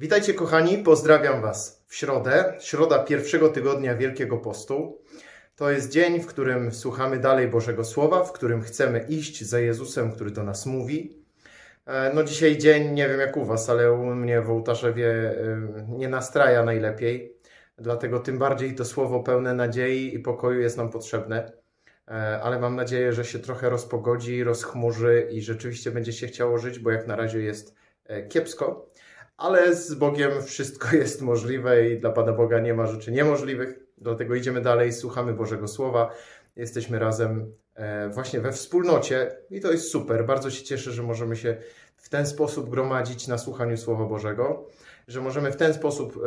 Witajcie kochani, pozdrawiam Was w środę, środa pierwszego tygodnia Wielkiego Postu. To jest dzień, w którym słuchamy dalej Bożego Słowa, w którym chcemy iść za Jezusem, który do nas mówi. E, no dzisiaj dzień, nie wiem jak u Was, ale u mnie w Ołtarzewie e, nie nastraja najlepiej, dlatego tym bardziej to słowo pełne nadziei i pokoju jest nam potrzebne. E, ale mam nadzieję, że się trochę rozpogodzi, rozchmurzy i rzeczywiście będzie się chciało żyć, bo jak na razie jest kiepsko ale z Bogiem wszystko jest możliwe i dla Pana Boga nie ma rzeczy niemożliwych. Dlatego idziemy dalej, słuchamy Bożego Słowa. Jesteśmy razem e, właśnie we wspólnocie i to jest super. Bardzo się cieszę, że możemy się w ten sposób gromadzić na słuchaniu Słowa Bożego, że możemy w ten sposób e,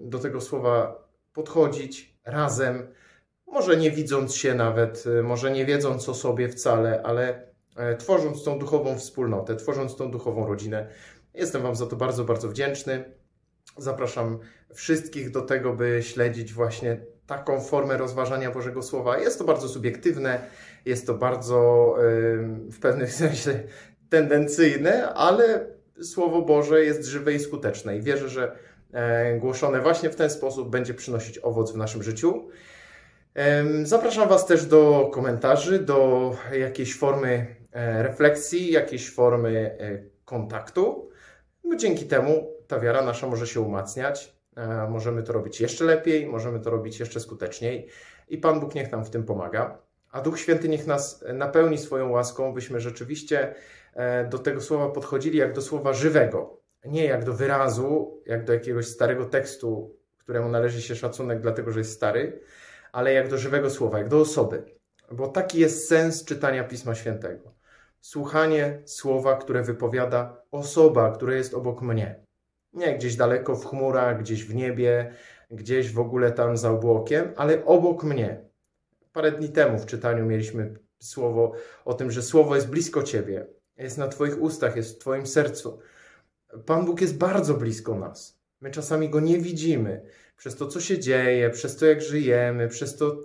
do tego Słowa podchodzić razem, może nie widząc się nawet, e, może nie wiedząc o sobie wcale, ale tworząc tą duchową wspólnotę, tworząc tą duchową rodzinę. Jestem Wam za to bardzo, bardzo wdzięczny. Zapraszam wszystkich do tego, by śledzić właśnie taką formę rozważania Bożego Słowa. Jest to bardzo subiektywne, jest to bardzo w pewnym sensie tendencyjne, ale Słowo Boże jest żywe i skuteczne i wierzę, że e, głoszone właśnie w ten sposób będzie przynosić owoc w naszym życiu. Zapraszam Was też do komentarzy, do jakiejś formy e, refleksji, jakiejś formy e, kontaktu. No dzięki temu ta wiara nasza może się umacniać, e, możemy to robić jeszcze lepiej, możemy to robić jeszcze skuteczniej i Pan Bóg niech nam w tym pomaga. A Duch Święty niech nas napełni swoją łaską, byśmy rzeczywiście e, do tego słowa podchodzili jak do słowa żywego, nie jak do wyrazu, jak do jakiegoś starego tekstu, któremu należy się szacunek, dlatego że jest stary, ale jak do żywego słowa, jak do osoby. Bo taki jest sens czytania Pisma Świętego słuchanie słowa, które wypowiada osoba, która jest obok mnie. Nie gdzieś daleko w chmurach, gdzieś w niebie, gdzieś w ogóle tam za obłokiem, ale obok mnie. Parę dni temu w czytaniu mieliśmy słowo o tym, że słowo jest blisko ciebie, jest na Twoich ustach, jest w Twoim sercu. Pan Bóg jest bardzo blisko nas. My czasami go nie widzimy przez to, co się dzieje, przez to, jak żyjemy, przez to,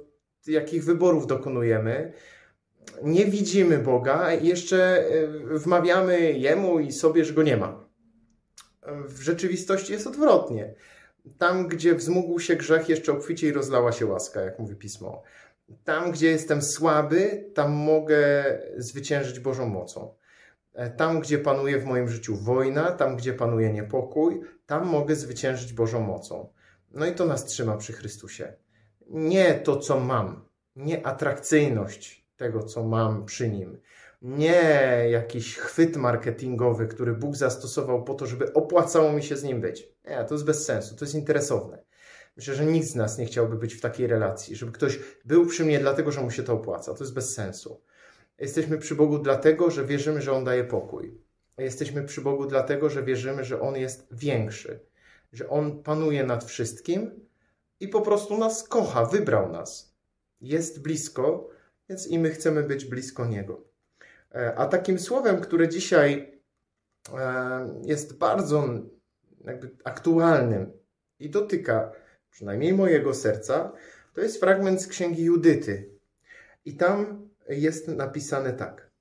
jakich wyborów dokonujemy, nie widzimy Boga i jeszcze e, wmawiamy Jemu i sobie, że Go nie ma. W rzeczywistości jest odwrotnie. Tam, gdzie wzmógł się grzech, jeszcze obficie i rozlała się łaska, jak mówi Pismo. Tam, gdzie jestem słaby, tam mogę zwyciężyć Bożą mocą. E, tam, gdzie panuje w moim życiu wojna, tam, gdzie panuje niepokój, tam mogę zwyciężyć Bożą mocą. No i to nas trzyma przy Chrystusie. Nie to, co mam, nie atrakcyjność, tego, co mam przy nim. Nie jakiś chwyt marketingowy, który Bóg zastosował po to, żeby opłacało mi się z nim być. Nie, to jest bez sensu, to jest interesowne. Myślę, że nikt z nas nie chciałby być w takiej relacji, żeby ktoś był przy mnie dlatego, że mu się to opłaca. To jest bez sensu. Jesteśmy przy Bogu dlatego, że wierzymy, że On daje pokój. Jesteśmy przy Bogu dlatego, że wierzymy, że On jest większy, że On panuje nad wszystkim i po prostu nas kocha, wybrał nas. Jest blisko więc i my chcemy być blisko Niego. E, a takim słowem, które dzisiaj e, jest bardzo aktualnym i dotyka przynajmniej mojego serca, to jest fragment z księgi Judyty. I tam jest napisane tak.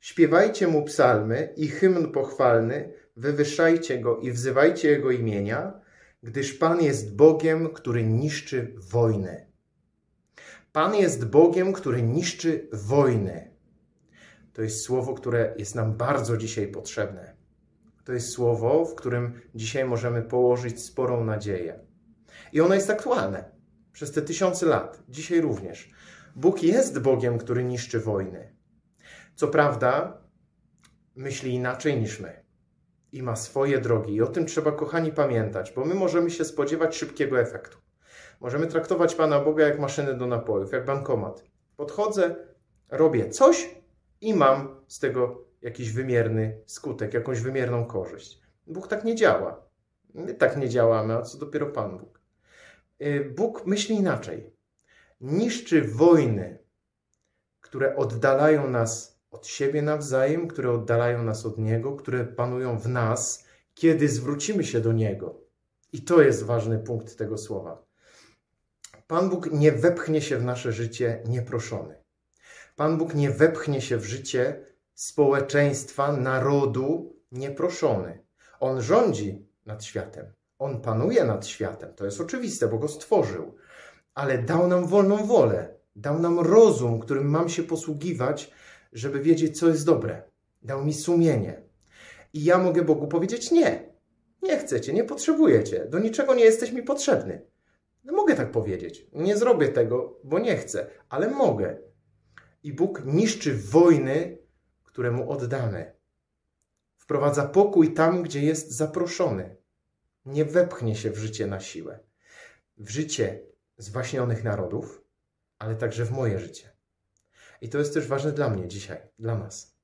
Śpiewajcie mu psalmy i hymn pochwalny, wywyższajcie go i wzywajcie jego imienia, gdyż Pan jest Bogiem, który niszczy wojnę. Pan jest Bogiem, który niszczy wojny. To jest słowo, które jest nam bardzo dzisiaj potrzebne. To jest słowo, w którym dzisiaj możemy położyć sporą nadzieję. I ono jest aktualne przez te tysiące lat, dzisiaj również. Bóg jest Bogiem, który niszczy wojny. Co prawda, myśli inaczej niż my i ma swoje drogi, i o tym trzeba, kochani, pamiętać, bo my możemy się spodziewać szybkiego efektu. Możemy traktować Pana Boga jak maszynę do napojów, jak bankomat. Podchodzę, robię coś i mam z tego jakiś wymierny skutek, jakąś wymierną korzyść. Bóg tak nie działa. My tak nie działamy, a co dopiero Pan Bóg. Y, Bóg myśli inaczej. Niszczy wojny, które oddalają nas od siebie nawzajem, które oddalają nas od Niego, które panują w nas, kiedy zwrócimy się do Niego. I to jest ważny punkt tego słowa. Pan Bóg nie wepchnie się w nasze życie nieproszony. Pan Bóg nie wepchnie się w życie społeczeństwa, narodu nieproszony. On rządzi nad światem. On panuje nad światem, to jest oczywiste, bo go stworzył, ale dał nam wolną wolę, dał nam rozum, którym mam się posługiwać, żeby wiedzieć, co jest dobre. Dał mi sumienie. I ja mogę Bogu powiedzieć: Nie, nie chcecie, nie potrzebujecie, do niczego nie jesteś mi potrzebny. No mogę tak powiedzieć. Nie zrobię tego, bo nie chcę, ale mogę. I Bóg niszczy wojny, które mu oddamy. Wprowadza pokój tam, gdzie jest zaproszony. Nie wepchnie się w życie na siłę. W życie zwaśnionych narodów, ale także w moje życie. I to jest też ważne dla mnie dzisiaj, dla nas.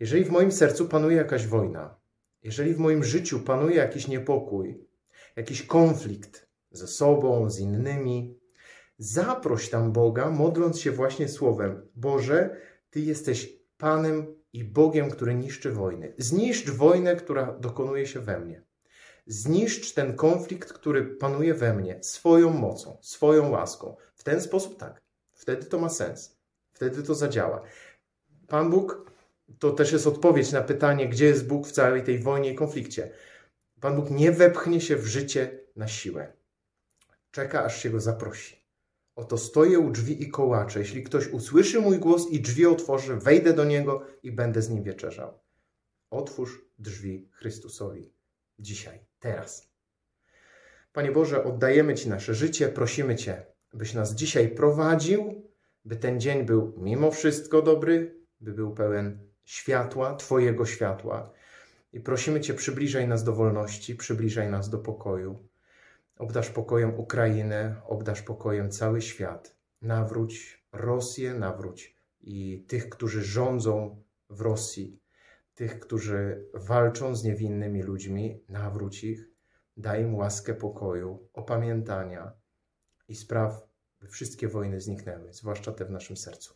Jeżeli w moim sercu panuje jakaś wojna, jeżeli w moim życiu panuje jakiś niepokój, jakiś konflikt ze sobą, z innymi, zaproś tam Boga, modląc się właśnie słowem: Boże, Ty jesteś Panem i Bogiem, który niszczy wojny. Zniszcz wojnę, która dokonuje się we mnie. Zniszcz ten konflikt, który panuje we mnie swoją mocą, swoją łaską. W ten sposób tak. Wtedy to ma sens. Wtedy to zadziała. Pan Bóg to też jest odpowiedź na pytanie, gdzie jest Bóg w całej tej wojnie i konflikcie. Pan Bóg nie wepchnie się w życie na siłę. Czeka, aż się go zaprosi. Oto stoję u drzwi i kołaczę. Jeśli ktoś usłyszy mój głos i drzwi otworzy, wejdę do niego i będę z nim wieczerzał. Otwórz drzwi Chrystusowi. Dzisiaj, teraz. Panie Boże, oddajemy Ci nasze życie, prosimy Cię, byś nas dzisiaj prowadził, by ten dzień był mimo wszystko dobry, by był pełen światła, Twojego światła. I prosimy Cię, przybliżaj nas do wolności, przybliżaj nas do pokoju. Obdasz pokojem Ukrainę, obdasz pokojem cały świat. Nawróć Rosję, nawróć i tych, którzy rządzą w Rosji, tych, którzy walczą z niewinnymi ludźmi, nawróć ich, daj im łaskę pokoju, opamiętania i spraw, by wszystkie wojny zniknęły, zwłaszcza te w naszym sercu.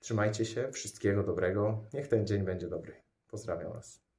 Trzymajcie się, wszystkiego dobrego. Niech ten dzień będzie dobry. Pozdrawiam Was.